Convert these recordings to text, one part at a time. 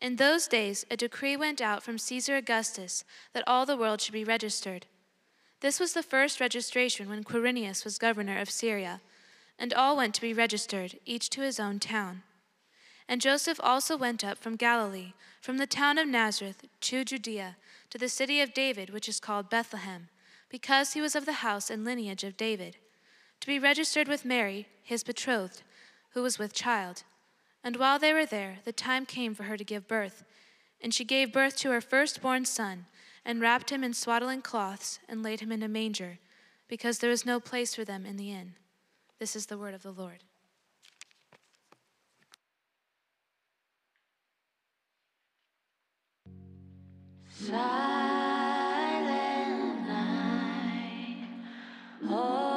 In those days, a decree went out from Caesar Augustus that all the world should be registered. This was the first registration when Quirinius was governor of Syria, and all went to be registered, each to his own town. And Joseph also went up from Galilee, from the town of Nazareth to Judea, to the city of David, which is called Bethlehem, because he was of the house and lineage of David, to be registered with Mary, his betrothed, who was with child. And while they were there, the time came for her to give birth. And she gave birth to her firstborn son, and wrapped him in swaddling cloths, and laid him in a manger, because there was no place for them in the inn. This is the word of the Lord. Silent night. Oh.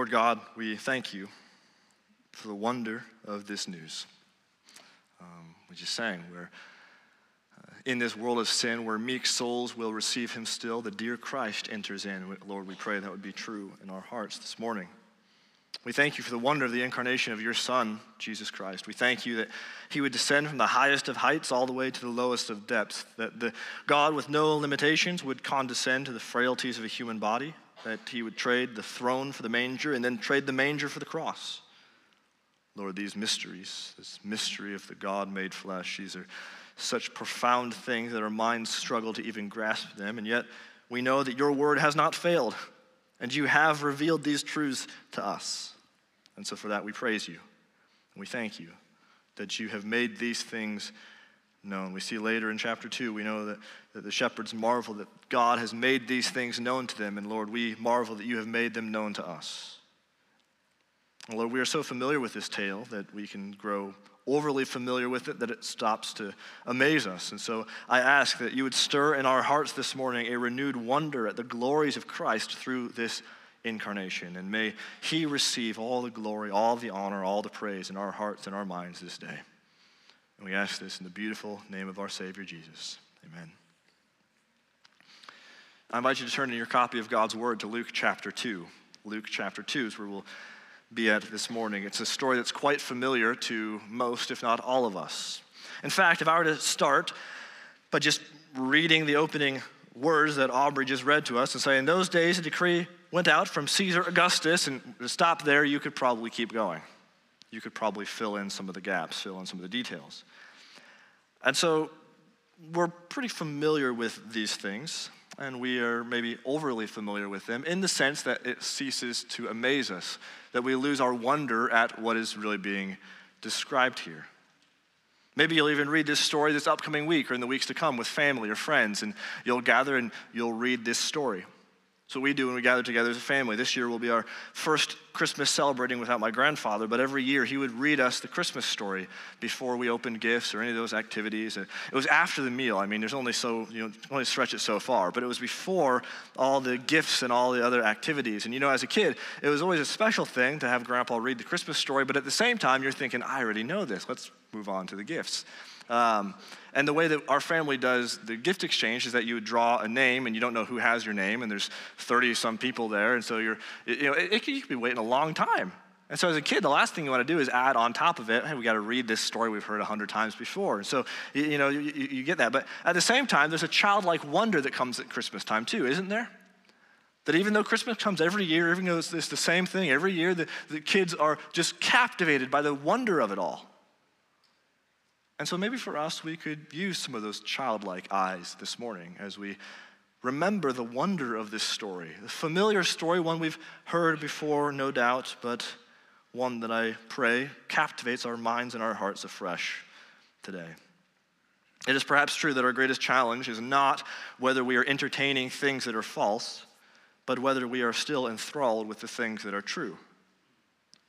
Lord God, we thank you for the wonder of this news. Um, we just sang, where uh, in this world of sin, where meek souls will receive him still, the dear Christ enters in. Lord, we pray that would be true in our hearts this morning. We thank you for the wonder of the incarnation of your Son, Jesus Christ. We thank you that he would descend from the highest of heights all the way to the lowest of depths, that the God with no limitations would condescend to the frailties of a human body, that he would trade the throne for the manger and then trade the manger for the cross. Lord, these mysteries, this mystery of the God made flesh, these are such profound things that our minds struggle to even grasp them, and yet we know that your word has not failed, and you have revealed these truths to us. And so for that we praise you, and we thank you that you have made these things known. We see later in chapter 2, we know that, that the shepherds marvel that God has made these things known to them. And Lord, we marvel that you have made them known to us. And Lord, we are so familiar with this tale that we can grow overly familiar with it that it stops to amaze us. And so I ask that you would stir in our hearts this morning a renewed wonder at the glories of Christ through this incarnation. And may he receive all the glory, all the honor, all the praise in our hearts and our minds this day. And we ask this in the beautiful name of our Savior Jesus. Amen. I invite you to turn in your copy of God's Word to Luke chapter 2. Luke chapter 2 is where we'll be at this morning. It's a story that's quite familiar to most, if not all of us. In fact, if I were to start by just reading the opening words that Aubrey just read to us and say, In those days, a decree went out from Caesar Augustus, and to stop there, you could probably keep going you could probably fill in some of the gaps, fill in some of the details. And so we're pretty familiar with these things, and we are maybe overly familiar with them in the sense that it ceases to amaze us, that we lose our wonder at what is really being described here. Maybe you'll even read this story this upcoming week or in the weeks to come with family or friends, and you'll gather and you'll read this story. So we do when we gather together as a family. This year will be our first Christmas celebrating without my grandfather, but every year he would read us the Christmas story before we opened gifts or any of those activities. It was after the meal. I mean, there's only so, you know, only stretch it so far, but it was before all the gifts and all the other activities. And you know, as a kid, it was always a special thing to have grandpa read the Christmas story, but at the same time, you're thinking, I already know this. Let's move on to the gifts. Um, and the way that our family does the gift exchange is that you would draw a name and you don't know who has your name, and there's 30 some people there, and so you're, you know, it, it, you could be waiting a long time. And so as a kid, the last thing you want to do is add on top of it, hey, we got to read this story we've heard a hundred times before. And so, you, you know, you, you get that. But at the same time, there's a childlike wonder that comes at Christmas time too, isn't there? That even though Christmas comes every year, even though it's, it's the same thing every year, the, the kids are just captivated by the wonder of it all. And so maybe for us, we could use some of those childlike eyes this morning as we remember the wonder of this story. The familiar story, one we've heard before, no doubt, but one that I pray captivates our minds and our hearts afresh today. It is perhaps true that our greatest challenge is not whether we are entertaining things that are false, but whether we are still enthralled with the things that are true.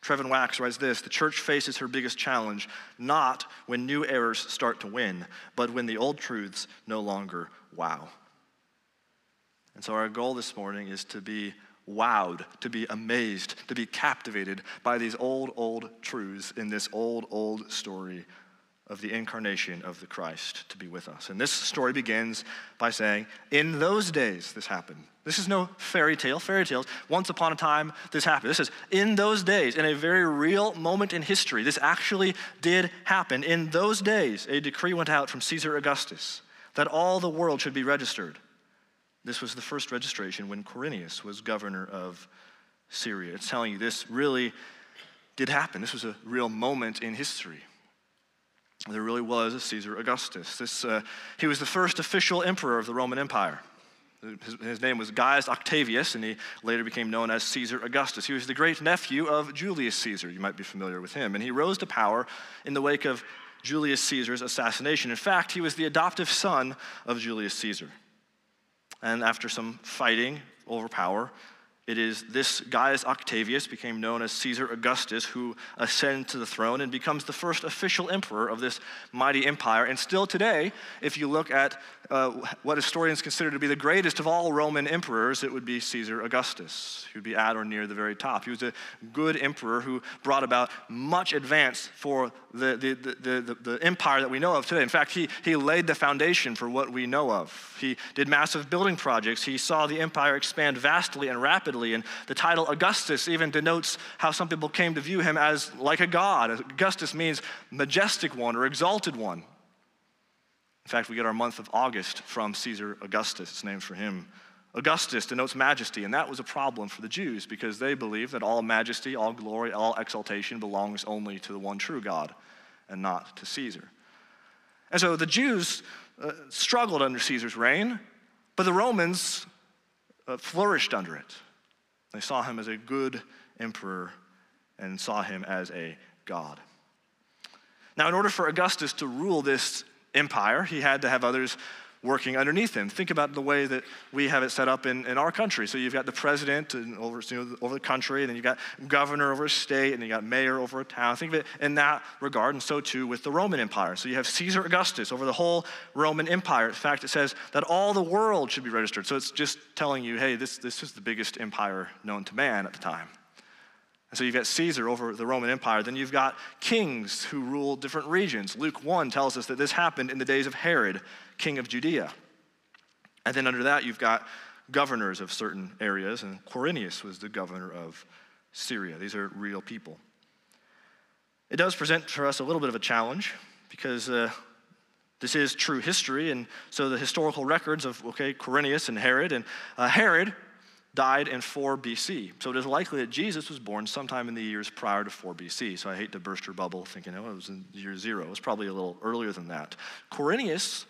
Trevin Wax writes this The church faces her biggest challenge not when new errors start to win, but when the old truths no longer wow. And so, our goal this morning is to be wowed, to be amazed, to be captivated by these old, old truths in this old, old story of the incarnation of the Christ to be with us. And this story begins by saying, In those days, this happened. This is no fairy tale, fairy tales. Once upon a time, this happened. This is in those days, in a very real moment in history, this actually did happen. In those days, a decree went out from Caesar Augustus that all the world should be registered. This was the first registration when Quirinius was governor of Syria. It's telling you this really did happen. This was a real moment in history. There really was a Caesar Augustus. This, uh, he was the first official emperor of the Roman Empire. His, his, name was Gaius Octavius, and he later became known as Caesar Augustus. He was the great nephew of Julius Caesar. You might be familiar with him. And he rose to power in the wake of Julius Caesar's assassination. In fact, he was the adoptive son of Julius Caesar. And after some fighting over power, it is this Gaius Octavius, became known as Caesar Augustus, who ascends to the throne and becomes the first official emperor of this mighty empire. And still today, if you look at uh, what historians consider to be the greatest of all Roman emperors, it would be Caesar Augustus. He would be at or near the very top. He was a good emperor who brought about much advance for the, the, the, the, the empire that we know of today. In fact, he, he laid the foundation for what we know of. He did massive building projects. He saw the empire expand vastly and rapidly. And the title Augustus even denotes how some people came to view him as like a god. Augustus means majestic one or exalted one. In fact, we get our month of August from Caesar Augustus. It's named for him. Augustus denotes majesty, and that was a problem for the Jews because they believed that all majesty, all glory, all exaltation belongs only to the one true God and not to Caesar. And so the Jews uh, struggled under Caesar's reign, but the Romans uh, flourished under it. They saw him as a good emperor and saw him as a god. Now, in order for Augustus to rule this empire, he had to have others working underneath him. Think about the way that we have it set up in, in our country. So you've got the president over, you know, over the country, and then you've got governor over a state, and you got mayor over a town. Think of it in that regard, and so too with the Roman Empire. So you have Caesar Augustus over the whole Roman Empire. In fact, it says that all the world should be registered. So it's just telling you, hey, this, this is the biggest empire known to man at the time. And so you've got Caesar over the Roman Empire. Then you've got kings who rule different regions. Luke 1 tells us that this happened in the days of Herod, king of Judea. And then under that, you've got governors of certain areas, and Quirinius was the governor of Syria. These are real people. It does present for us a little bit of a challenge because uh, this is true history, and so the historical records of, okay, Quirinius and Herod, and uh, Herod died in 4 BC. So it is likely that Jesus was born sometime in the years prior to 4 BC. So I hate to burst your bubble thinking, oh, it was in year zero. It was probably a little earlier than that. Quirinius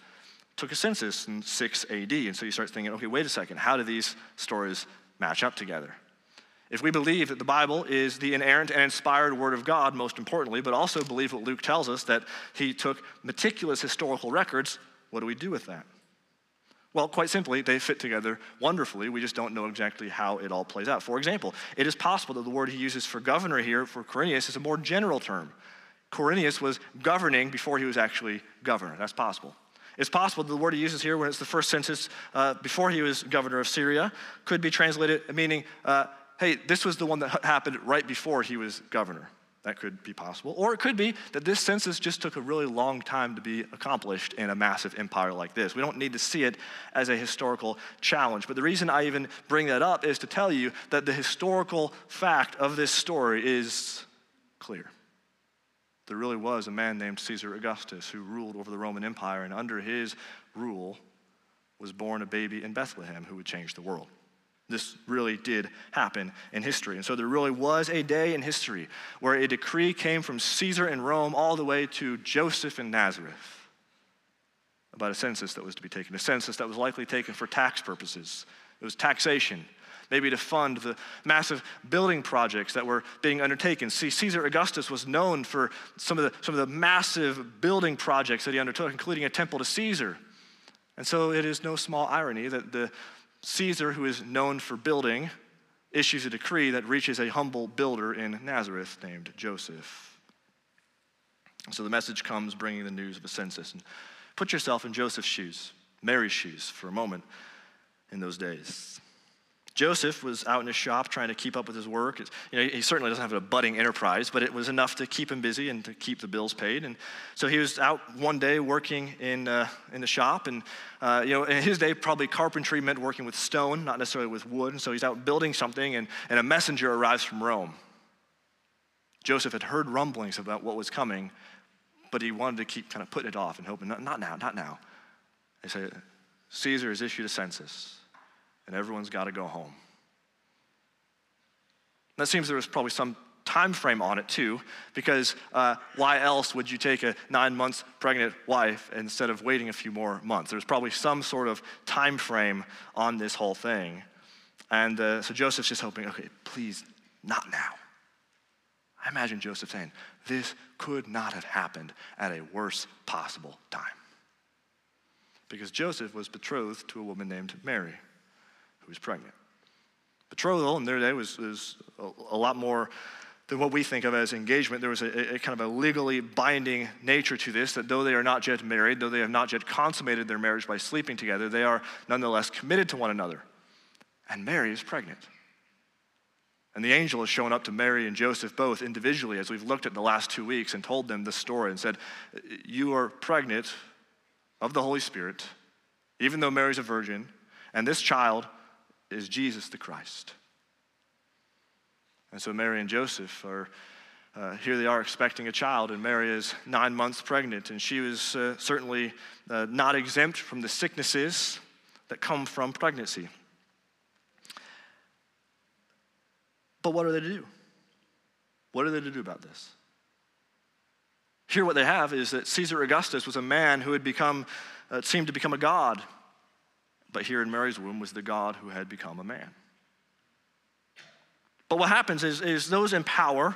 took a census in 6 AD. And so you start thinking, okay, wait a second, how do these stories match up together? If we believe that the Bible is the inerrant and inspired Word of God, most importantly, but also believe what Luke tells us that he took meticulous historical records, what do we do with that? Well, quite simply, they fit together wonderfully. We just don't know exactly how it all plays out. For example, it is possible that the word he uses for governor here for Quirinius is a more general term. Quirinius was governing before he was actually governor. That's possible. It's possible that the word he uses here when it's the first census uh, before he was governor of Syria could be translated meaning, uh, hey, this was the one that happened right before he was governor. That could be possible. Or it could be that this census just took a really long time to be accomplished in a massive empire like this. We don't need to see it as a historical challenge. But the reason I even bring that up is to tell you that the historical fact of this story is clear. There really was a man named Caesar Augustus who ruled over the Roman Empire, and under his rule was born a baby in Bethlehem who would change the world. This really did happen in history. And so there really was a day in history where a decree came from Caesar in Rome all the way to Joseph in Nazareth about a census that was to be taken, a census that was likely taken for tax purposes. It was taxation. maybe to fund the massive building projects that were being undertaken. See, Caesar Augustus was known for some of the, some of the massive building projects that he undertook, including a temple to Caesar. And so it is no small irony that the Caesar, who is known for building, issues a decree that reaches a humble builder in Nazareth named Joseph. So the message comes bringing the news of a census. And put yourself in Joseph's shoes, Mary's shoes, for a moment in those days. Joseph was out in his shop trying to keep up with his work. you know, he certainly doesn't have a budding enterprise, but it was enough to keep him busy and to keep the bills paid. And so he was out one day working in, uh, in the shop. And, uh, you know, in his day, probably carpentry meant working with stone, not necessarily with wood. And so he's out building something, and, and a messenger arrives from Rome. Joseph had heard rumblings about what was coming, but he wanted to keep kind of putting it off and hoping, not, now, not now. They say, Caesar has issued a census and everyone's got to go home. That seems there was probably some time frame on it too, because uh, why else would you take a nine months pregnant wife instead of waiting a few more months? There's probably some sort of time frame on this whole thing. And uh, so Joseph's just hoping, okay, please, not now. I imagine Joseph saying, this could not have happened at a worse possible time. Because Joseph was betrothed to a woman named Mary who was pregnant. Betrothal in their day was, was a, a lot more than what we think of as engagement. There was a, a, kind of a legally binding nature to this, that though they are not yet married, though they have not yet consummated their marriage by sleeping together, they are nonetheless committed to one another. And Mary is pregnant. And the angel has shown up to Mary and Joseph both individually as we've looked at the last two weeks and told them the story and said, You are pregnant of the Holy Spirit, even though Mary's a virgin, and this child is Jesus the Christ. And so Mary and Joseph are, uh, here they are expecting a child, and Mary is nine months pregnant, and she was uh, certainly uh, not exempt from the sicknesses that come from pregnancy. But what are they to do? What are they to do about this? Here, what they have is that Caesar Augustus was a man who had become, uh, seemed to become a god but here in Mary's womb was the God who had become a man. But what happens is, is those in power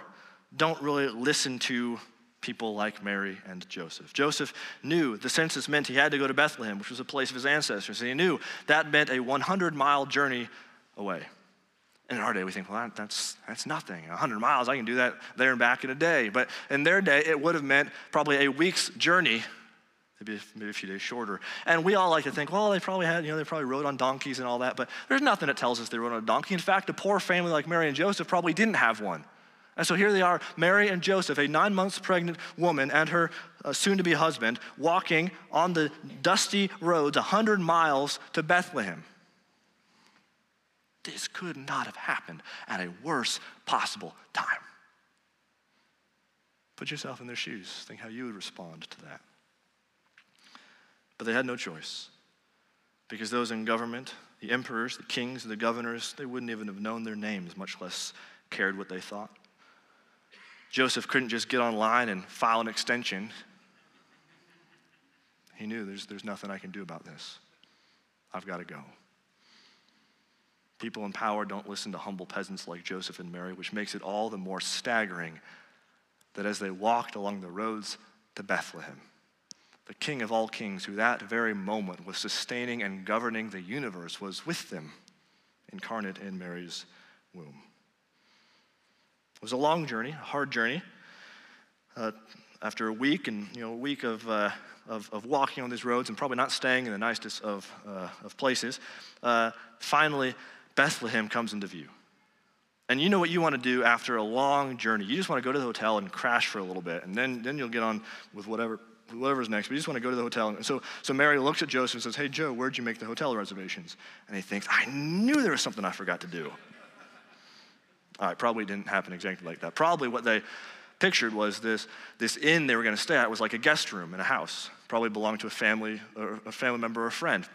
don't really listen to people like Mary and Joseph. Joseph knew the census meant he had to go to Bethlehem, which was a place of his ancestors. And he knew that meant a 100 mile journey away. And in our day, we think, well, that, that's, that's nothing. 100 miles, I can do that there and back in a day. But in their day, it would have meant probably a week's journey maybe, maybe a few days shorter. And we all like to think, well, they probably had, you know, they probably rode on donkeys and all that, but there's nothing that tells us they rode on a donkey. In fact, a poor family like Mary and Joseph probably didn't have one. And so here they are, Mary and Joseph, a nine months pregnant woman and her uh, soon to be husband, walking on the dusty roads 100 miles to Bethlehem. This could not have happened at a worse possible time. Put yourself in their shoes. Think how you would respond to that. But they had no choice. Because those in government, the emperors, the kings, the governors, they wouldn't even have known their names, much less cared what they thought. Joseph couldn't just get online and file an extension. He knew there's, there's nothing I can do about this. I've got to go. People in power don't listen to humble peasants like Joseph and Mary, which makes it all the more staggering that as they walked along the roads to Bethlehem, the King of all kings, who that very moment was sustaining and governing the universe, was with them, incarnate in Mary's womb. It was a long journey, a hard journey. Uh, after a week and you know a week of, uh, of, of, walking on these roads and probably not staying in the nicest of, uh, of places, uh, finally Bethlehem comes into view. And you know what you want to do after a long journey. You just want to go to the hotel and crash for a little bit, and then, then you'll get on with whatever whatever's next, you just want to go to the hotel. And so, so Mary looks at Joseph and says, Hey, Joe, where'd you make the hotel reservations? And he thinks, I knew there was something I forgot to do. All right, probably didn't happen exactly like that. Probably what they pictured was this, this inn they were going to stay at was like a guest room in a house, probably belonged to a family, or a family member or a friend.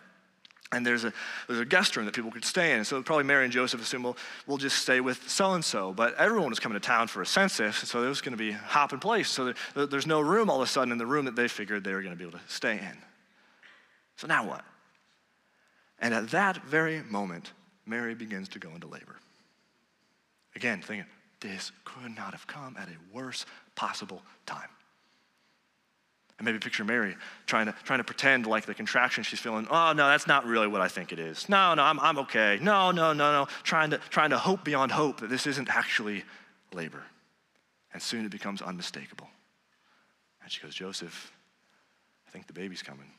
And there's a, there's a guest room that people could stay in. So probably Mary and Joseph assume, well, we'll just stay with so and so. But everyone was coming to town for a census, so there was going to be hopping place. So there, there's no room all of a sudden in the room that they figured they were going to be able to stay in. So now what? And at that very moment, Mary begins to go into labor. Again, thinking, this could not have come at a worse possible time. And maybe picture Mary trying to, trying to pretend like the contraction she's feeling, oh, no, that's not really what I think it is. No, no, I'm, I'm okay. No, no, no, no. Trying to, trying to hope beyond hope that this isn't actually labor. And soon it becomes unmistakable. And she goes, Joseph, I think the baby's coming.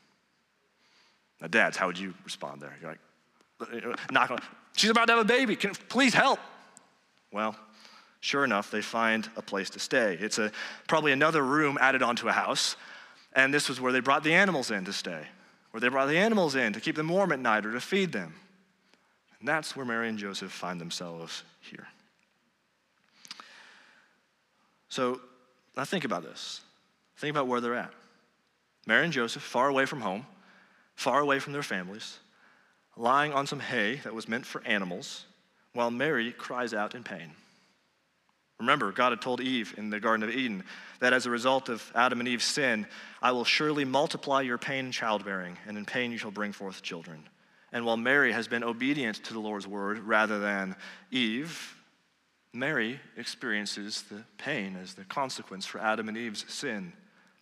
Now, dads, how would you respond there? You're like, uh, not gonna, she's about to have a baby. Can, please help. Well, sure enough, they find a place to stay. It's a, probably another room added onto a house and this was where they brought the animals in to stay, where they brought the animals in to keep them warm at night or to feed them. And that's where Mary and Joseph find themselves here. So now think about this. Think about where they're at. Mary and Joseph, far away from home, far away from their families, lying on some hay that was meant for animals, while Mary cries out in pain. Remember, God had told Eve in the Garden of Eden that as a result of Adam and Eve's sin, I will surely multiply your pain in childbearing, and in pain you shall bring forth children. And while Mary has been obedient to the Lord's word rather than Eve, Mary experiences the pain as the consequence for Adam and Eve's sin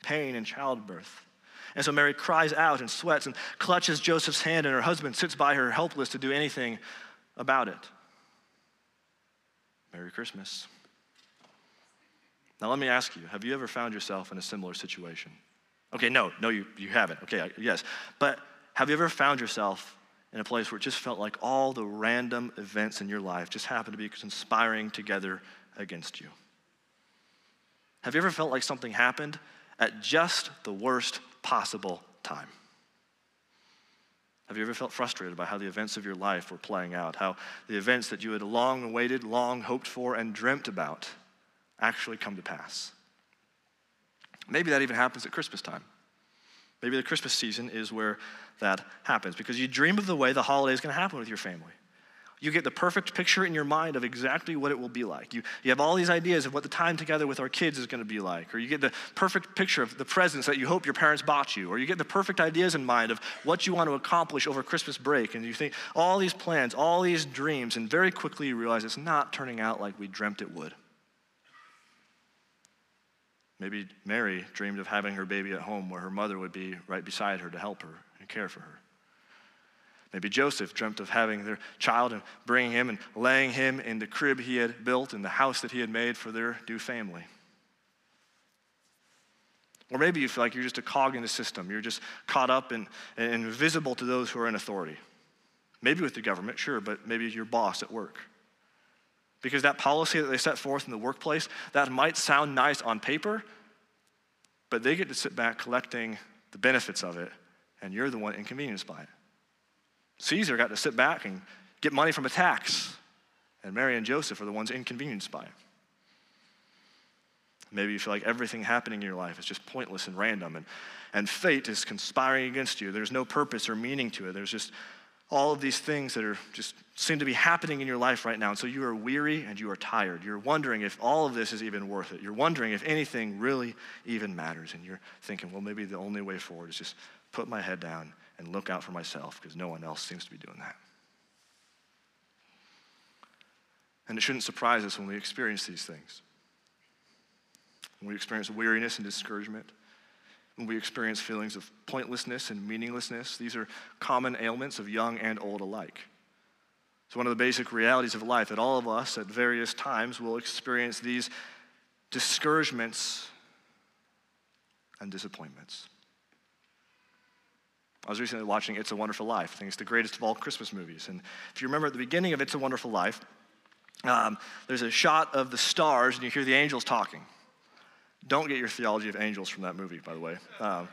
pain in childbirth. And so Mary cries out and sweats and clutches Joseph's hand, and her husband sits by her helpless to do anything about it. Merry Christmas. Now, let me ask you have you ever found yourself in a similar situation? Okay, no, no, you, you haven't. Okay, yes. But have you ever found yourself in a place where it just felt like all the random events in your life just happened to be conspiring together against you? Have you ever felt like something happened at just the worst possible time? Have you ever felt frustrated by how the events of your life were playing out? How the events that you had long awaited, long hoped for, and dreamt about actually come to pass. Maybe that even happens at Christmas time. Maybe the Christmas season is where that happens because you dream of the way the holiday is going to happen with your family. You get the perfect picture in your mind of exactly what it will be like. You, you have all these ideas of what the time together with our kids is going to be like. Or you get the perfect picture of the presents that you hope your parents bought you. Or you get the perfect ideas in mind of what you want to accomplish over Christmas break. And you think all these plans, all these dreams, and very quickly you realize it's not turning out like we dreamt it would. Maybe Mary dreamed of having her baby at home where her mother would be right beside her to help her and care for her. Maybe Joseph dreamt of having their child and bringing him and laying him in the crib he had built in the house that he had made for their new family. Or maybe you feel like you're just a cog in the system. You're just caught up and, and invisible to those who are in authority. Maybe with the government, sure, but maybe your boss at work. Because that policy that they set forth in the workplace, that might sound nice on paper, but they get to sit back collecting the benefits of it, and you're the one inconvenienced by it. Caesar got to sit back and get money from a tax, and Mary and Joseph are the ones inconvenienced by it. Maybe you feel like everything happening in your life is just pointless and random, and, and fate is conspiring against you. There's no purpose or meaning to it. There's just all of these things that are just seem to be happening in your life right now. And so you are weary and you are tired. You're wondering if all of this is even worth it. You're wondering if anything really even matters. And you're thinking, well, maybe the only way forward is just put my head down and look out for myself because no one else seems to be doing that. And it shouldn't surprise us when we experience these things. When we experience weariness and discouragement, when we experience feelings of pointlessness and meaninglessness. These are common ailments of young and old alike. It's one of the basic realities of life that all of us at various times will experience these discouragements and disappointments. I was recently watching It's a Wonderful Life. I think it's the greatest of all Christmas movies. And if you remember at the beginning of It's a Wonderful Life, um, there's a shot of the stars and you hear the angels talking. Don't get your theology of angels from that movie, by the way. Um,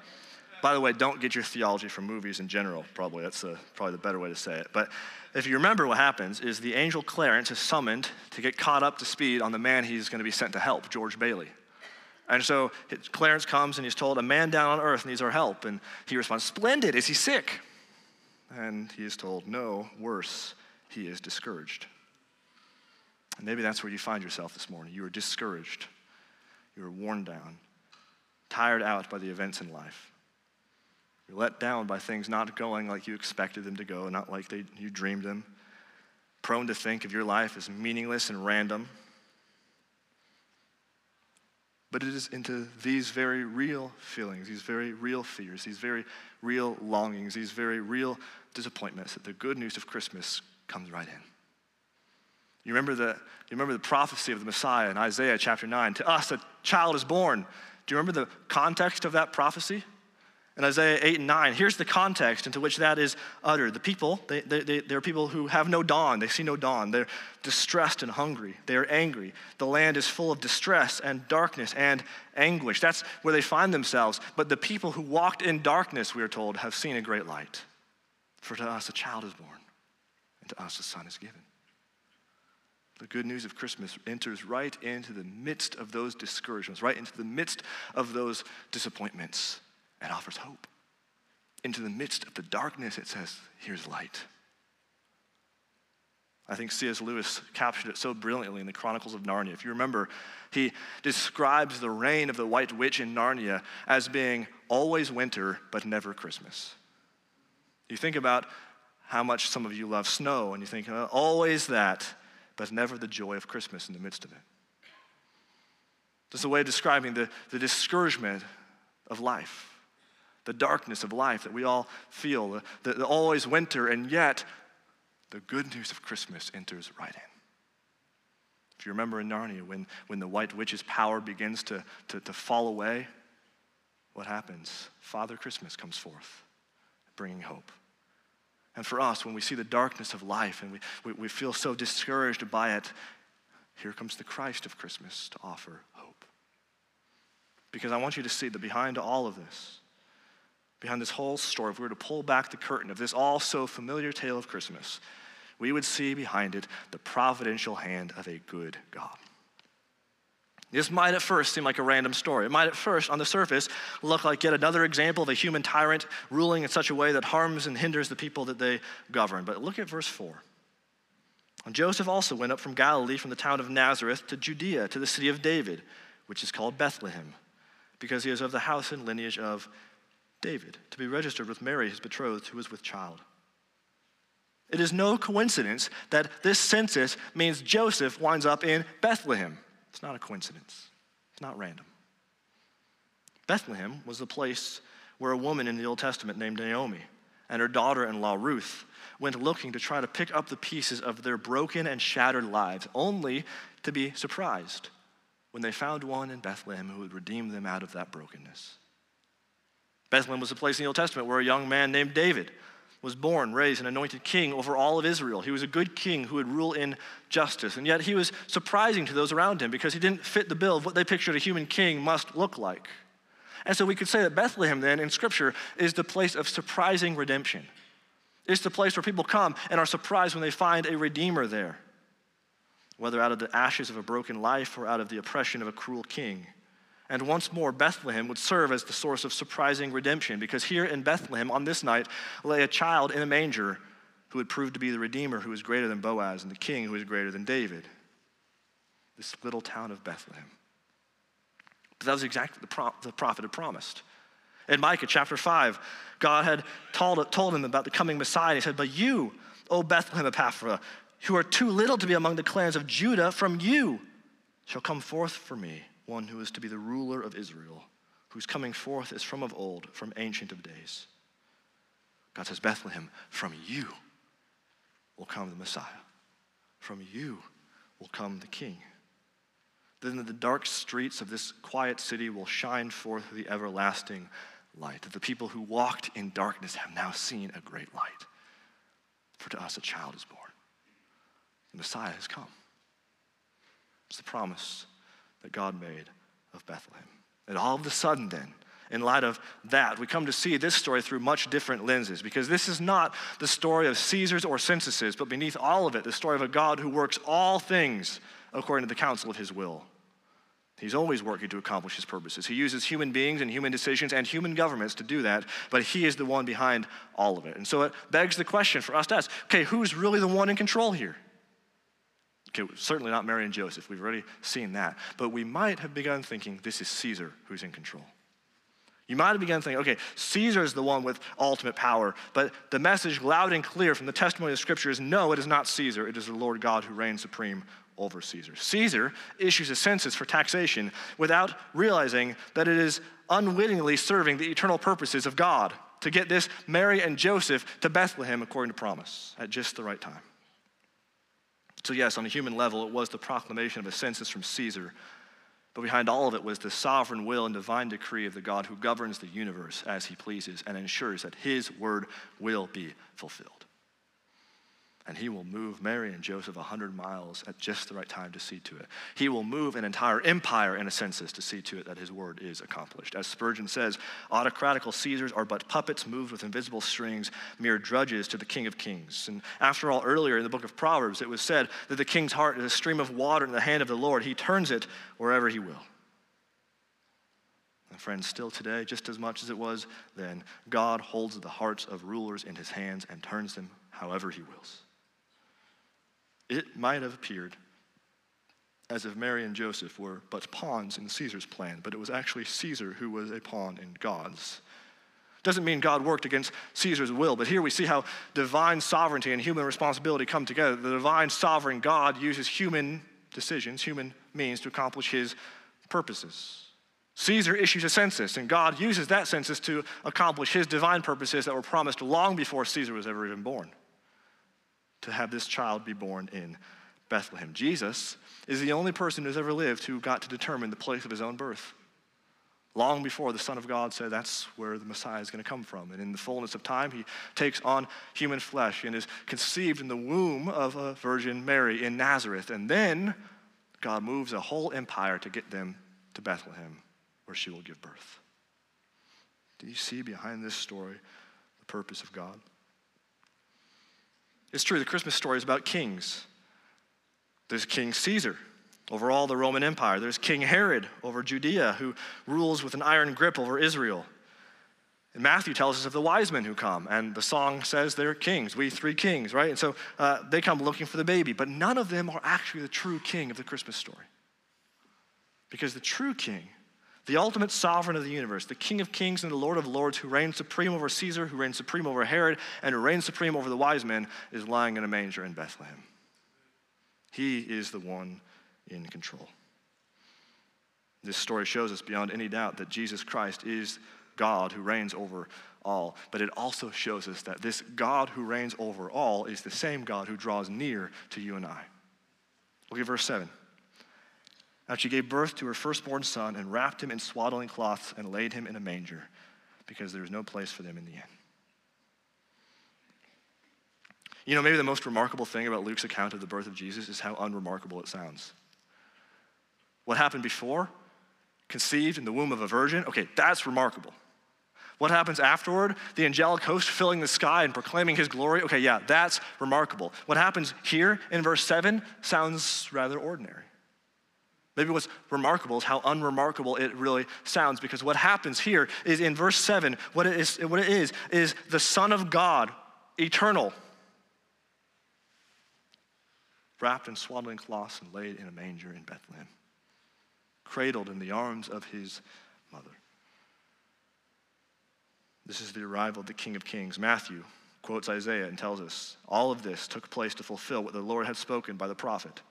by the way, don't get your theology from movies in general, probably. That's uh, probably the better way to say it. But if you remember what happens is the angel Clarence is summoned to get caught up to speed on the man he's going to be sent to help, George Bailey. And so Clarence comes and he's told, A man down on earth needs our help. And he responds, Splendid, is he sick? And he is told, No, worse, he is discouraged. And maybe that's where you find yourself this morning. You are discouraged you are worn down, tired out by the events in life. You're let down by things not going like you expected them to go, not like they, you dreamed them. prone to think of your life as meaningless and random. But it is into these very real feelings, these very real fears, these very real longings, these very real disappointments that the good news of Christmas comes right in. You remember the, you remember the prophecy of the Messiah in Isaiah chapter 9. To us, a child is born. Do you remember the context of that prophecy? In Isaiah 8 and 9, here's the context into which that is uttered. The people, they, they, they, they're people who have no dawn. They see no dawn. They're distressed and hungry. They are angry. The land is full of distress and darkness and anguish. That's where they find themselves. But the people who walked in darkness, we are told, have seen a great light. For to us a child is born, and to us a son is given. The good news of Christmas enters right into the midst of those discouragements, right into the midst of those disappointments and offers hope. Into the midst of the darkness, it says, Here's light. I think C.S. Lewis captured it so brilliantly in the Chronicles of Narnia. If you remember, he describes the reign of the White Witch in Narnia as being always winter, but never Christmas. You think about how much some of you love snow, and you think, oh, always that, but never the joy of Christmas in the midst of it. This is a way of describing the, the discouragement of life the darkness of life that we all feel, the, the, the always winter, and yet the good news of Christmas enters right in. If you remember in Narnia, when, when the white witch's power begins to, to, to fall away, what happens? Father Christmas comes forth, bringing hope. And for us, when we see the darkness of life and we, we, we feel so discouraged by it, here comes the Christ of Christmas to offer hope. Because I want you to see that behind all of this, behind this whole story, if we were to pull back the curtain of this all so familiar tale of Christmas, we would see behind it the providential hand of a good God. This might at first seem like a random story. It might at first, on the surface, look like yet another example of a human tyrant ruling in such a way that harms and hinders the people that they govern. But look at verse 4. And Joseph also went up from Galilee, from the town of Nazareth to Judea, to the city of David, which is called Bethlehem, because he is of the house and lineage of David to be registered with Mary, his betrothed, who was with child. It is no coincidence that this census means Joseph winds up in Bethlehem. It's not a coincidence, it's not random. Bethlehem was the place where a woman in the Old Testament named Naomi and her daughter in law Ruth went looking to try to pick up the pieces of their broken and shattered lives, only to be surprised when they found one in Bethlehem who would redeem them out of that brokenness. Bethlehem was a place in the Old Testament where a young man named David was born, raised, and anointed king over all of Israel. He was a good king who would rule in justice. And yet he was surprising to those around him because he didn't fit the bill of what they pictured a human king must look like. And so we could say that Bethlehem, then, in Scripture, is the place of surprising redemption. It's the place where people come and are surprised when they find a redeemer there, whether out of the ashes of a broken life or out of the oppression of a cruel king. And once more, Bethlehem would serve as the source of surprising redemption because here in Bethlehem on this night lay a child in a manger who would prove to be the Redeemer who is greater than Boaz and the King who is greater than David. This little town of Bethlehem. But that was exactly the, pro- the prophet had promised. In Micah chapter 5, God had told, told him about the coming Messiah. He said, But you, O Bethlehem Ephrathah, who are too little to be among the clans of Judah, from you shall come forth for me one who is to be the ruler of Israel, whose coming forth is from of old, from ancient of days. God says, Bethlehem, from you will come the Messiah. From you will come the King. Then the dark streets of this quiet city will shine forth the everlasting light. that The people who walked in darkness have now seen a great light. For to us a child is born. The Messiah has come. It's the promise that God made of Bethlehem. And all of a sudden, then, in light of that, we come to see this story through much different lenses because this is not the story of Caesars or censuses, but beneath all of it, the story of a God who works all things according to the counsel of his will. He's always working to accomplish his purposes. He uses human beings and human decisions and human governments to do that, but he is the one behind all of it. And so it begs the question for us to ask okay, who's really the one in control here? Okay, certainly not Mary and Joseph. We've already seen that. But we might have begun thinking this is Caesar who's in control. You might have begun thinking, okay, Caesar is the one with ultimate power, but the message loud and clear from the testimony of Scripture is no, it is not Caesar, it is the Lord God who reigns supreme over Caesar. Caesar issues a census for taxation without realizing that it is unwittingly serving the eternal purposes of God to get this Mary and Joseph to Bethlehem according to promise at just the right time. So, yes, on a human level, it was the proclamation of a census from Caesar but behind all of it was the sovereign will and divine decree of the God who governs the universe as he pleases and ensures that his word will be fulfilled. And he will move Mary and Joseph a hundred miles at just the right time to see to it. He will move an entire empire in a census to see to it that his word is accomplished. As Spurgeon says, autocratical Caesars are but puppets moved with invisible strings, mere drudges to the King of Kings. And after all, earlier in the book of Proverbs, it was said that the king's heart is a stream of water in the hand of the Lord. He turns it wherever he will. And friends, still today, just as much as it was then, God holds the hearts of rulers in his hands and turns them however he wills. It might have appeared as if Mary and Joseph were but pawns in Caesar's plan, but it was actually Caesar who was a pawn in God's. Doesn't mean God worked against Caesar's will, but here we see how divine sovereignty and human responsibility come together. The divine sovereign God uses human decisions, human means to accomplish his purposes. Caesar issues a census, and God uses that census to accomplish his divine purposes that were promised long before Caesar was ever even born to have this child be born in Bethlehem. Jesus is the only person who's ever lived who got to determine the place of his own birth. Long before the Son of God said that's where the Messiah is going to come from. And in the fullness of time, he takes on human flesh and is conceived in the womb of a Virgin Mary in Nazareth. And then God moves a whole empire to get them to Bethlehem, where she will give birth. Do you see behind this story the purpose of God? It's true, the Christmas story is about kings. There's King Caesar over all the Roman Empire, there's King Herod over Judea, who rules with an iron grip over Israel. And Matthew tells us of the wise men who come, and the song says they're kings, we three kings, right? And so uh, they come looking for the baby, but none of them are actually the true king of the Christmas story. Because the true king the ultimate sovereign of the universe, the King of kings and the Lord of lords, who reigns supreme over Caesar, who reigns supreme over Herod, and who reigns supreme over the wise men, is lying in a manger in Bethlehem. He is the one in control. This story shows us beyond any doubt that Jesus Christ is God who reigns over all. But it also shows us that this God who reigns over all is the same God who draws near to you and I. Look at verse 7. And she gave birth to her firstborn son and wrapped him in swaddling cloths and laid him in a manger because there was no place for them in the inn. You know, maybe the most remarkable thing about Luke's account of the birth of Jesus is how unremarkable it sounds. What happened before? Conceived in the womb of a virgin? Okay, that's remarkable. What happens afterward? The angelic host filling the sky and proclaiming his glory? Okay, yeah, that's remarkable. What happens here in verse 7 sounds rather ordinary. Maybe what's remarkable is how unremarkable it really sounds because what happens here is in verse 7, what it is, what it is, is the Son of God, eternal, wrapped in swaddling cloths and laid in a manger in Bethlehem, cradled in the arms of his mother. This is the arrival of the King of Kings. Matthew quotes Isaiah and tells us all of this took place to fulfill what the Lord had spoken by the prophet.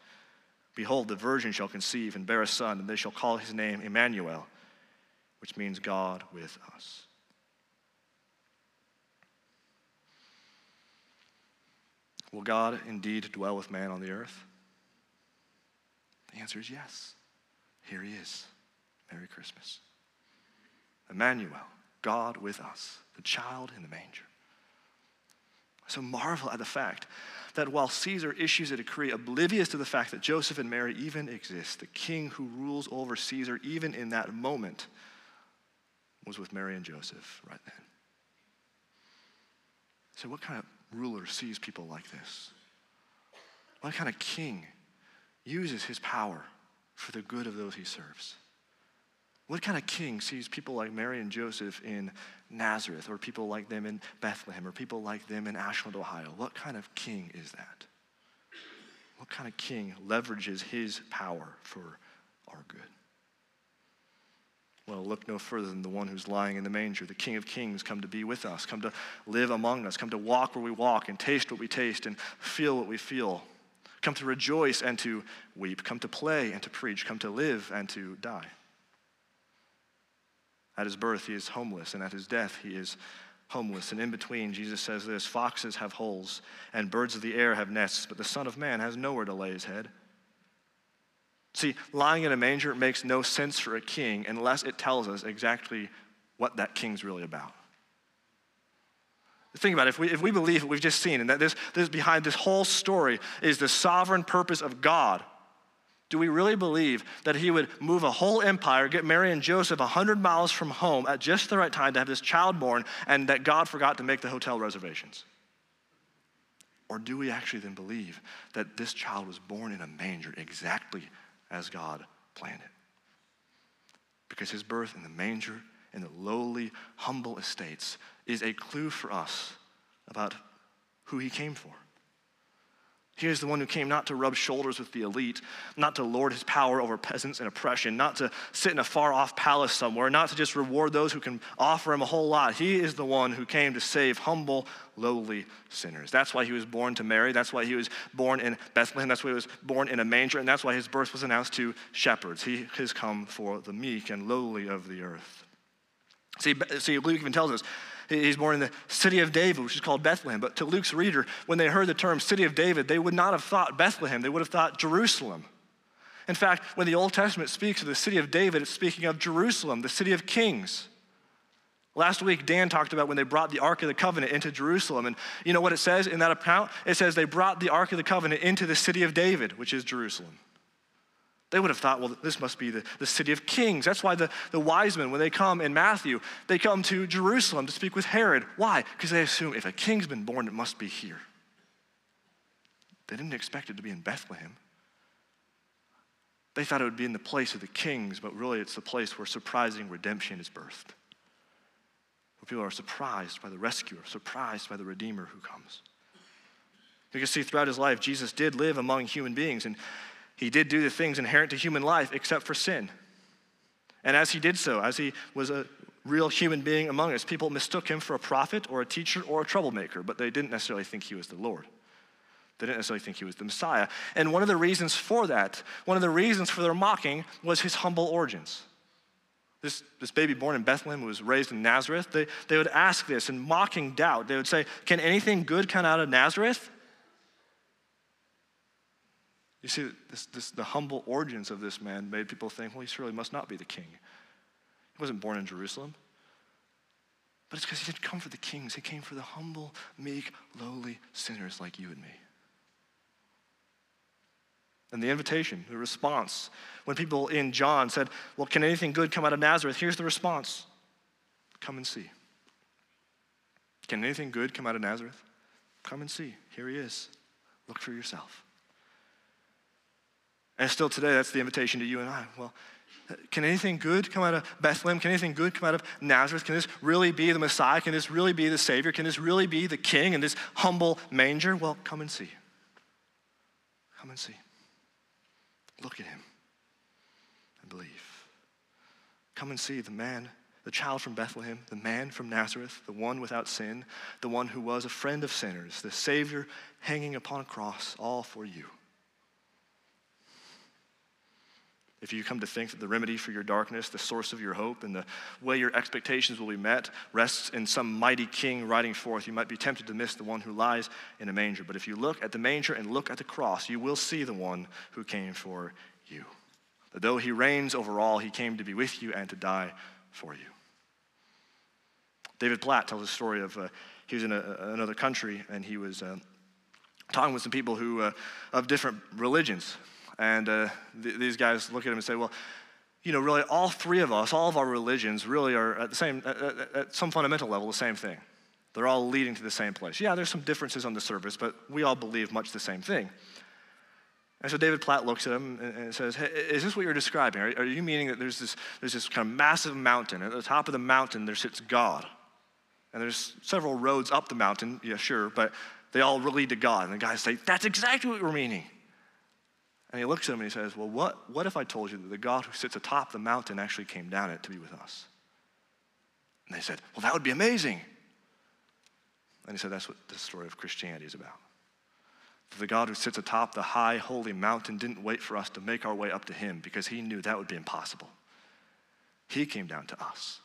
Behold, the virgin shall conceive and bear a son, and they shall call his name Emmanuel, which means God with us. Will God indeed dwell with man on the earth? The answer is yes. Here he is. Merry Christmas. Emmanuel, God with us, the child in the manger. So marvel at the fact that while Caesar issues a decree oblivious to the fact that Joseph and Mary even exist, the king who rules over Caesar even in that moment was with Mary and Joseph right then. So, what kind of ruler sees people like this? What kind of king uses his power for the good of those he serves? What kind of king sees people like Mary and Joseph in Nazareth, or people like them in Bethlehem, or people like them in Ashland, Ohio? What kind of king is that? What kind of king leverages his power for our good? Well, look no further than the one who's lying in the manger, the King of Kings, come to be with us, come to live among us, come to walk where we walk and taste what we taste and feel what we feel, come to rejoice and to weep, come to play and to preach, come to live and to die. At his birth, he is homeless, and at his death, he is homeless. And in between, Jesus says this Foxes have holes, and birds of the air have nests, but the Son of Man has nowhere to lay his head. See, lying in a manger makes no sense for a king unless it tells us exactly what that king's really about. Think about it. If we, if we believe what we've just seen and that this, this behind this whole story is the sovereign purpose of God, do we really believe that he would move a whole empire, get Mary and Joseph 100 miles from home at just the right time to have this child born, and that God forgot to make the hotel reservations? Or do we actually then believe that this child was born in a manger exactly as God planned it. Because his birth in the manger, in the lowly, humble estates, is a clue for us about who he came for. He is the one who came not to rub shoulders with the elite, not to lord his power over peasants and oppression, not to sit in a far off palace somewhere, not to just reward those who can offer him a whole lot. He is the one who came to save humble, lowly sinners. That's why he was born to Mary. That's why he was born in Bethlehem. That's why he was born in a manger. And that's why his birth was announced to shepherds. He has come for the meek and lowly of the earth. See, see Luke even tells us He's born in the city of David, which is called Bethlehem. But to Luke's reader, when they heard the term city of David, they would not have thought Bethlehem, they would have thought Jerusalem. In fact, when the Old Testament speaks of the city of David, it's speaking of Jerusalem, the city of kings. Last week, Dan talked about when they brought the Ark of the Covenant into Jerusalem. And you know what it says in that account? It says they brought the Ark of the Covenant into the city of David, which is Jerusalem. They would have thought, well, this must be the, the city of kings. That's why the, the wise men, when they come in Matthew, they come to Jerusalem to speak with Herod. Why? Because they assume if a king's been born, it must be here. They didn't expect it to be in Bethlehem. They thought it would be in the place of the kings, but really it's the place where surprising redemption is birthed. Where people are surprised by the rescuer, surprised by the Redeemer who comes. You can see throughout his life, Jesus did live among human beings, and he did do the things inherent to human life except for sin. And as he did so, as he was a real human being among us, people mistook him for a prophet or a teacher or a troublemaker, but they didn't necessarily think he was the Lord. They didn't necessarily think he was the Messiah. And one of the reasons for that, one of the reasons for their mocking was his humble origins. This, this baby born in Bethlehem who was raised in Nazareth. They, they would ask this in mocking doubt. They would say, Can anything good come out of Nazareth? You see, this, this, the humble origins of this man made people think, well, he surely must not be the king. He wasn't born in Jerusalem. But it's because he didn't come for the kings. He came for the humble, meek, lowly sinners like you and me. And the invitation, the response, when people in John said, Well, can anything good come out of Nazareth? Here's the response Come and see. Can anything good come out of Nazareth? Come and see. Here he is. Look for yourself. And still today, that's the invitation to you and I. Well, can anything good come out of Bethlehem? Can anything good come out of Nazareth? Can this really be the Messiah? Can this really be the Savior? Can this really be the King in this humble manger? Well, come and see. Come and see. Look at him and believe. Come and see the man, the child from Bethlehem, the man from Nazareth, the one without sin, the one who was a friend of sinners, the Savior hanging upon a cross, all for you. If you come to think that the remedy for your darkness, the source of your hope, and the way your expectations will be met rests in some mighty king riding forth, you might be tempted to miss the one who lies in a manger. But if you look at the manger and look at the cross, you will see the one who came for you. That though he reigns over all, he came to be with you and to die for you. David Platt tells a story of uh, he was in a, another country and he was uh, talking with some people who uh, of different religions and uh, th- these guys look at him and say, well, you know, really, all three of us, all of our religions, really are at the same, at, at some fundamental level, the same thing. They're all leading to the same place. Yeah, there's some differences on the surface, but we all believe much the same thing. And so David Platt looks at him and says, hey, Is this what you're describing? Are, are you meaning that there's this, there's this kind of massive mountain? and At the top of the mountain, there sits God. And there's several roads up the mountain, yeah, sure, but they all lead to God. And the guys say, That's exactly what we're meaning. And he looks at him and he says, Well, what, what if I told you that the God who sits atop the mountain actually came down it to be with us? And they said, Well, that would be amazing. And he said, That's what the story of Christianity is about. For the God who sits atop the high, holy mountain didn't wait for us to make our way up to him because he knew that would be impossible. He came down to us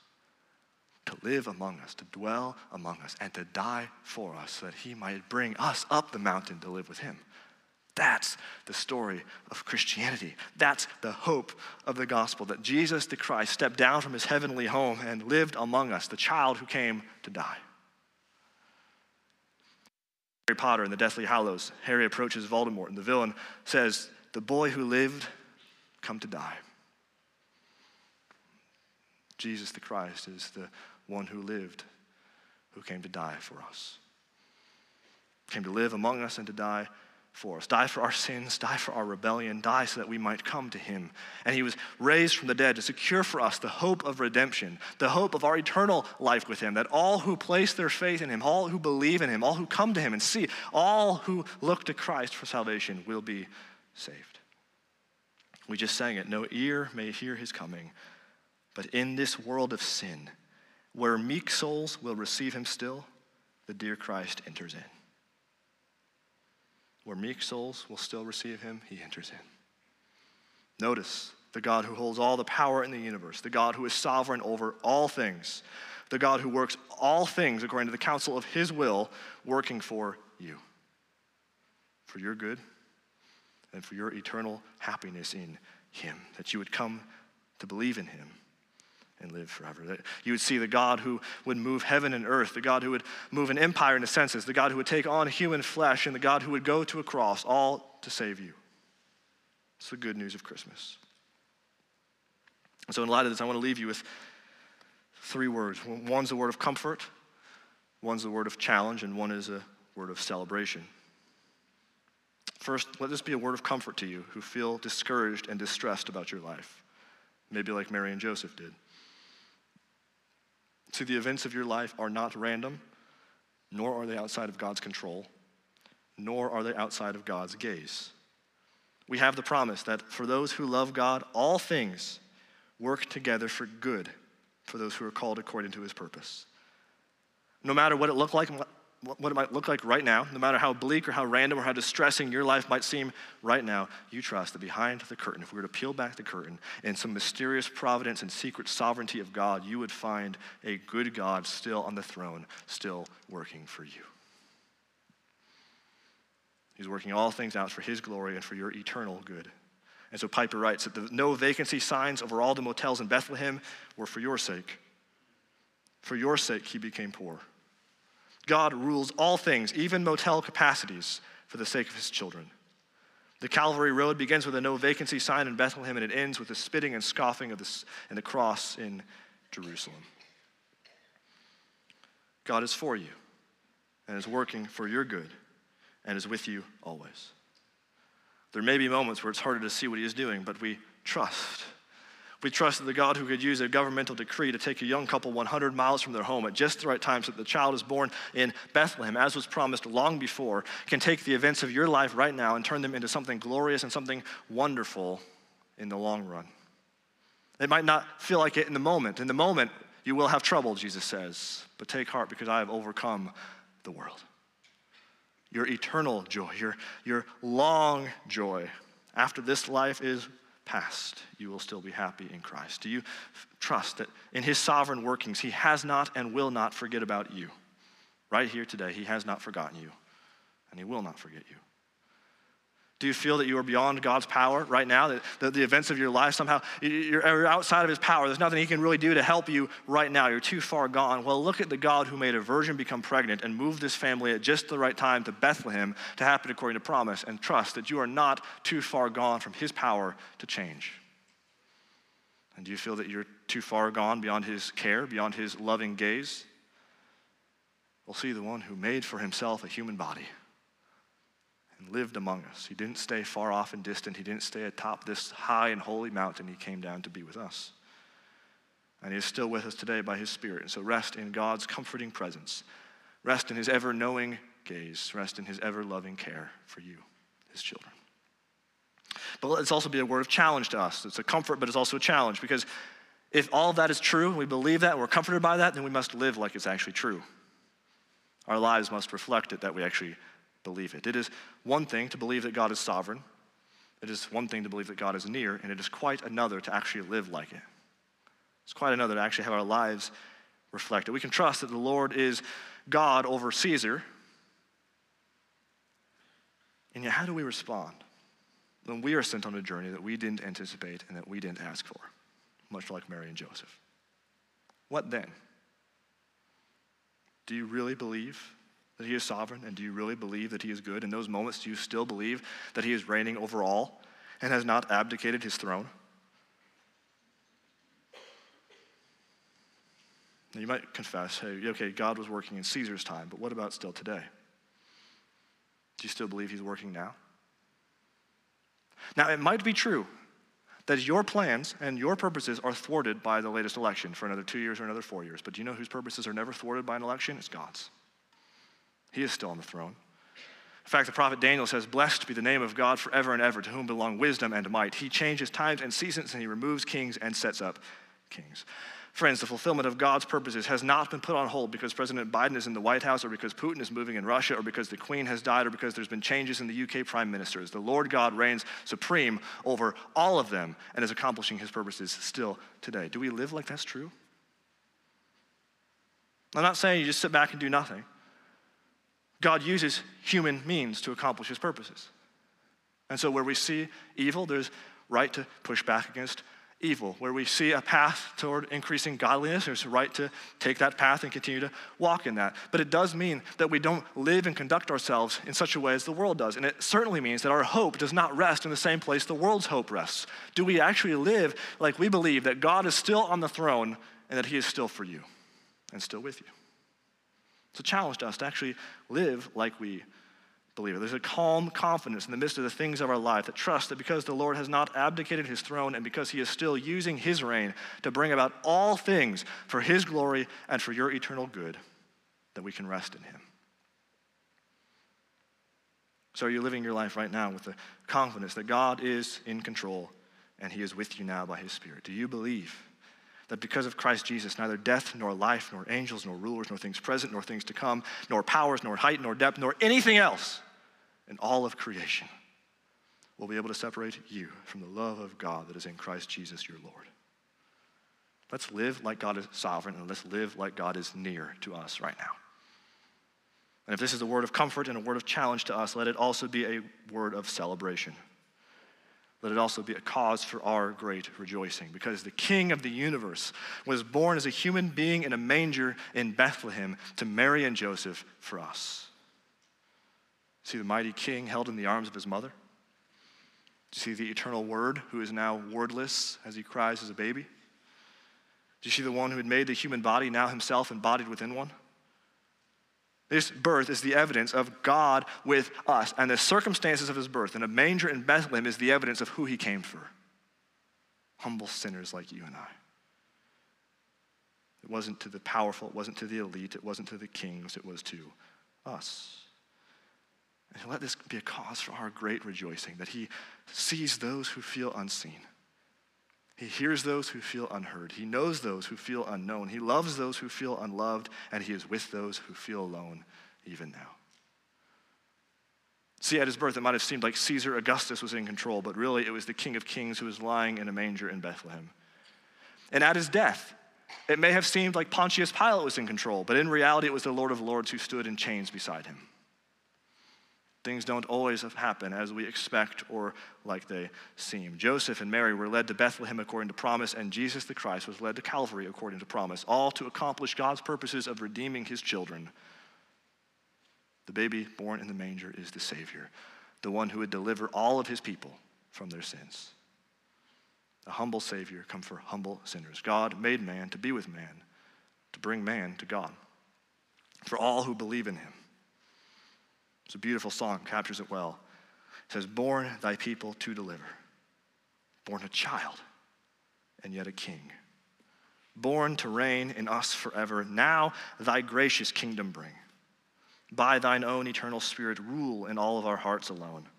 to live among us, to dwell among us, and to die for us so that he might bring us up the mountain to live with him. That's the story of Christianity. That's the hope of the gospel that Jesus the Christ stepped down from his heavenly home and lived among us, the child who came to die. Harry Potter in the Deathly Hallows, Harry approaches Voldemort, and the villain says, The boy who lived, come to die. Jesus the Christ is the one who lived, who came to die for us. Came to live among us and to die for us, die for our sins, die for our rebellion, die so that we might come to him. And he was raised from the dead to secure for us the hope of redemption, the hope of our eternal life with him, that all who place their faith in him, all who believe in him, all who come to him and see, all who look to Christ for salvation will be saved. We just sang it no ear may hear his coming, but in this world of sin, where meek souls will receive him still, the dear Christ enters in. Where meek souls will still receive him, he enters in. Notice the God who holds all the power in the universe, the God who is sovereign over all things, the God who works all things according to the counsel of his will, working for you, for your good and for your eternal happiness in him, that you would come to believe in him and live forever. That you would see the God who would move heaven and earth, the God who would move an empire in the senses, the God who would take on human flesh, and the God who would go to a cross, all to save you. It's the good news of Christmas. And so, in light of this, I want to leave you with three words. One's a word of comfort, one's a word of challenge, and one is a word of celebration. First, let this be a word of comfort to you who feel discouraged and distressed about your life, maybe like Mary and Joseph did. See, the events of your life are not random, nor are they outside of God's control, nor are they outside of God's gaze. We have the promise that for those who love God, all things work together for good for those who are called according to his purpose. No matter what it looked like what it might look like right now, no matter how bleak or how random or how distressing your life might seem right now, you trust that behind the curtain, if we were to peel back the curtain, in some mysterious providence and secret sovereignty of God, you would find a good God still on the throne, still working for you. He's working all things out for his glory and for your eternal good. And so Piper writes that the no vacancy signs over all the motels in Bethlehem were for your sake. For your sake, he became poor God rules all things, even motel capacities, for the sake of his children. The Calvary Road begins with a no vacancy sign in Bethlehem, and it ends with the spitting and scoffing of the, and the cross in Jerusalem. God is for you and is working for your good and is with you always. There may be moments where it's harder to see what he is doing, but we trust we trust that the God who could use a governmental decree to take a young couple 100 miles from their home at just the right time so that the child is born in Bethlehem, as was promised long before, can take the events of your life right now and turn them into something glorious and something wonderful in the long run. It might not feel like it in the moment. In the moment, you will have trouble, Jesus says, but take heart because I have overcome the world. Your eternal joy, your, your long joy after this life is past, you will still be happy in Christ? Do you trust that in His sovereign workings, He has not and will not forget about you? Right here today, He has not forgotten you, and He will not forget you. Do you feel that you are beyond God's power right now? That, that the events of your life somehow, you're outside of His power. There's nothing He can really do to help you right now. You're too far gone. Well, look at the God who made a virgin become pregnant and moved this family at just the right time to Bethlehem to happen according to promise and trust that you are not too far gone from His power to change. And do you feel that you're too far gone beyond His care, beyond His loving gaze? Well, see the one who made for Himself a human body and lived among us. He didn't stay far off and distant. He didn't stay atop this high and holy mountain. He came down to be with us. And he is still with us today by his Spirit. And so rest in God's comforting presence. Rest in his ever knowing gaze. Rest in his ever loving care for you, his children. But let's also be a word of challenge to us. It's a comfort, but it's also a challenge because if all that is true, and we believe that, and we're comforted by that, then we must live like it's actually true. Our lives must reflect it that we actually believe it. It is one thing to believe that God is sovereign, it is one thing to believe that God is near, and it is quite another to actually live like it. It's quite another to actually have our lives reflect it. We can trust that the Lord is God over Caesar. And yet, how do we respond when we are sent on a journey that we didn't anticipate and that we didn't ask for, much like Mary and Joseph? What then? Do you really believe that He is sovereign? And do you really believe that He is good? In those moments, do you still believe that He is reigning over all and has not abdicated His throne? Now, you might confess, hey, okay, God was working in Caesar's time, but what about still today? Do you still believe He's working now? Now, it might be true that your plans and your purposes are thwarted by the latest election for another two years or another four years. But do you know whose purposes are never thwarted by an election? It's God's. He is still on the throne. In fact, the prophet Daniel says, Blessed be the name of God forever and ever, to whom belong wisdom and might. He changes times and seasons, and he removes kings and sets up kings. Friends, the fulfillment of God's purposes has not been put on hold because President Biden is in the White House or because Putin is moving in Russia or because the Queen has died or because there's been changes in the UK prime ministers. The Lord God reigns supreme over all of them and is accomplishing his purposes still today. Do we live like that's true? I'm not saying you just sit back and do nothing. God uses human means to accomplish his purposes. And so where we see evil, there's right to push back against evil. Where we see a path toward increasing godliness, there's a right to take that path and continue to walk in that. But it does mean that we don't live and conduct ourselves in such a way as the world does. And it certainly means that our hope does not rest in the same place the world's hope rests. Do we actually live like we believe that God is still on the throne and that He is still for you and still with you? It's a challenge to us to actually live like we believer. There's a calm confidence in the midst of the things of our life that trust that because the Lord has not abdicated his throne and because he is still using his reign to bring about all things for his glory and for your eternal good, that we can rest in him. So, are you living your life right now with the confidence that God is in control and he is with you now by his Spirit? Do you believe? That because of Christ Jesus, neither death, nor life, nor angels, nor rulers, nor things present, nor things to come, nor powers, nor height, nor depth, nor anything else in all of creation will be able to separate you from the love of God that is in Christ Jesus your Lord. Let's live like God is sovereign and let's live like God is near to us right now. And if this is a word of comfort and a word of challenge to us, let it also be a word of celebration let it also be a cause for our great rejoicing, because the King of the universe was born as a human being in a manger in Bethlehem to Mary and Joseph for us. See the mighty King held in the arms of his mother? Do you see the eternal Word who is now wordless as he cries as a baby? Do you see the one who had made the human body now himself embodied within one? This birth is the evidence of God with us, and the circumstances of his birth in a manger in Bethlehem is the evidence of who he came for humble sinners like you and I. It wasn't to the powerful, it wasn't to the elite, it wasn't to the kings, it was to us. And let this be a cause for our great rejoicing that he sees those who feel unseen. He hears those who feel unheard. He knows those who feel unknown. He loves those who feel unloved, and he is with those who feel alone even now. See, at his birth, it might have seemed like Caesar Augustus was in control, but really it was the King of Kings who was lying in a manger in Bethlehem. And at his death, it may have seemed like Pontius Pilate was in control, but in reality, it was the Lord of Lords who stood in chains beside him. Things don't always happen as we expect or like they seem. Joseph and Mary were led to Bethlehem according to promise, and Jesus the Christ was led to Calvary according to promise, all to accomplish God's purposes of redeeming his children. The baby born in the manger is the Savior, the one who would deliver all of his people from their sins. A humble Savior come for humble sinners. God made man to be with man, to bring man to God, for all who believe in him. It's a beautiful song, captures it well. It says, Born thy people to deliver, born a child, and yet a king. Born to reign in us forever, now thy gracious kingdom bring. By thine own eternal spirit, rule in all of our hearts alone.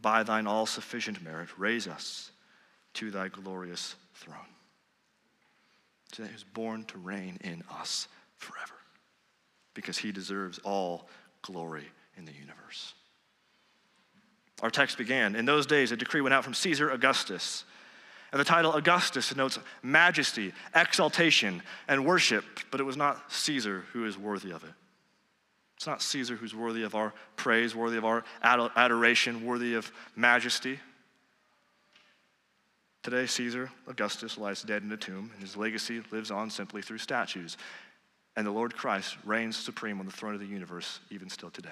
by thine all sufficient merit, raise us to thy glorious throne. Today he was born to reign in us forever because he deserves all glory in the universe. Our text began In those days, a decree went out from Caesar Augustus. And the title Augustus denotes majesty, exaltation, and worship, but it was not Caesar who is worthy of it. It's not Caesar who's worthy of our praise, worthy of our adoration, worthy of majesty. Today, Caesar Augustus lies dead in a tomb, and his legacy lives on simply through statues. And the Lord Christ reigns supreme on the throne of the universe, even still today.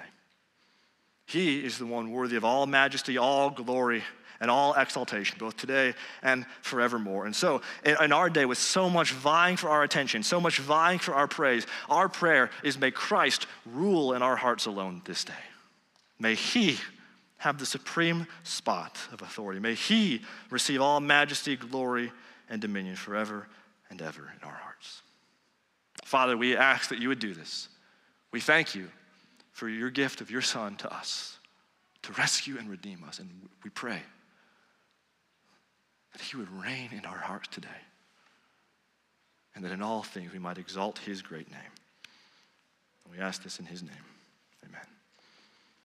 He is the one worthy of all majesty, all glory, and all exaltation, both today and forevermore. And so, in, our day, with so much vying for our attention, so much vying for our praise, our prayer is may Christ rule in our hearts alone this day. May He have the supreme spot of authority. May He receive all majesty, glory, and dominion forever and ever in our hearts. Father, we ask that you would do this. We thank you for your gift of your Son to us to rescue and redeem us. And we pray that He would reign in our hearts today, and that in all things we might exalt His great name. And we ask this in His name.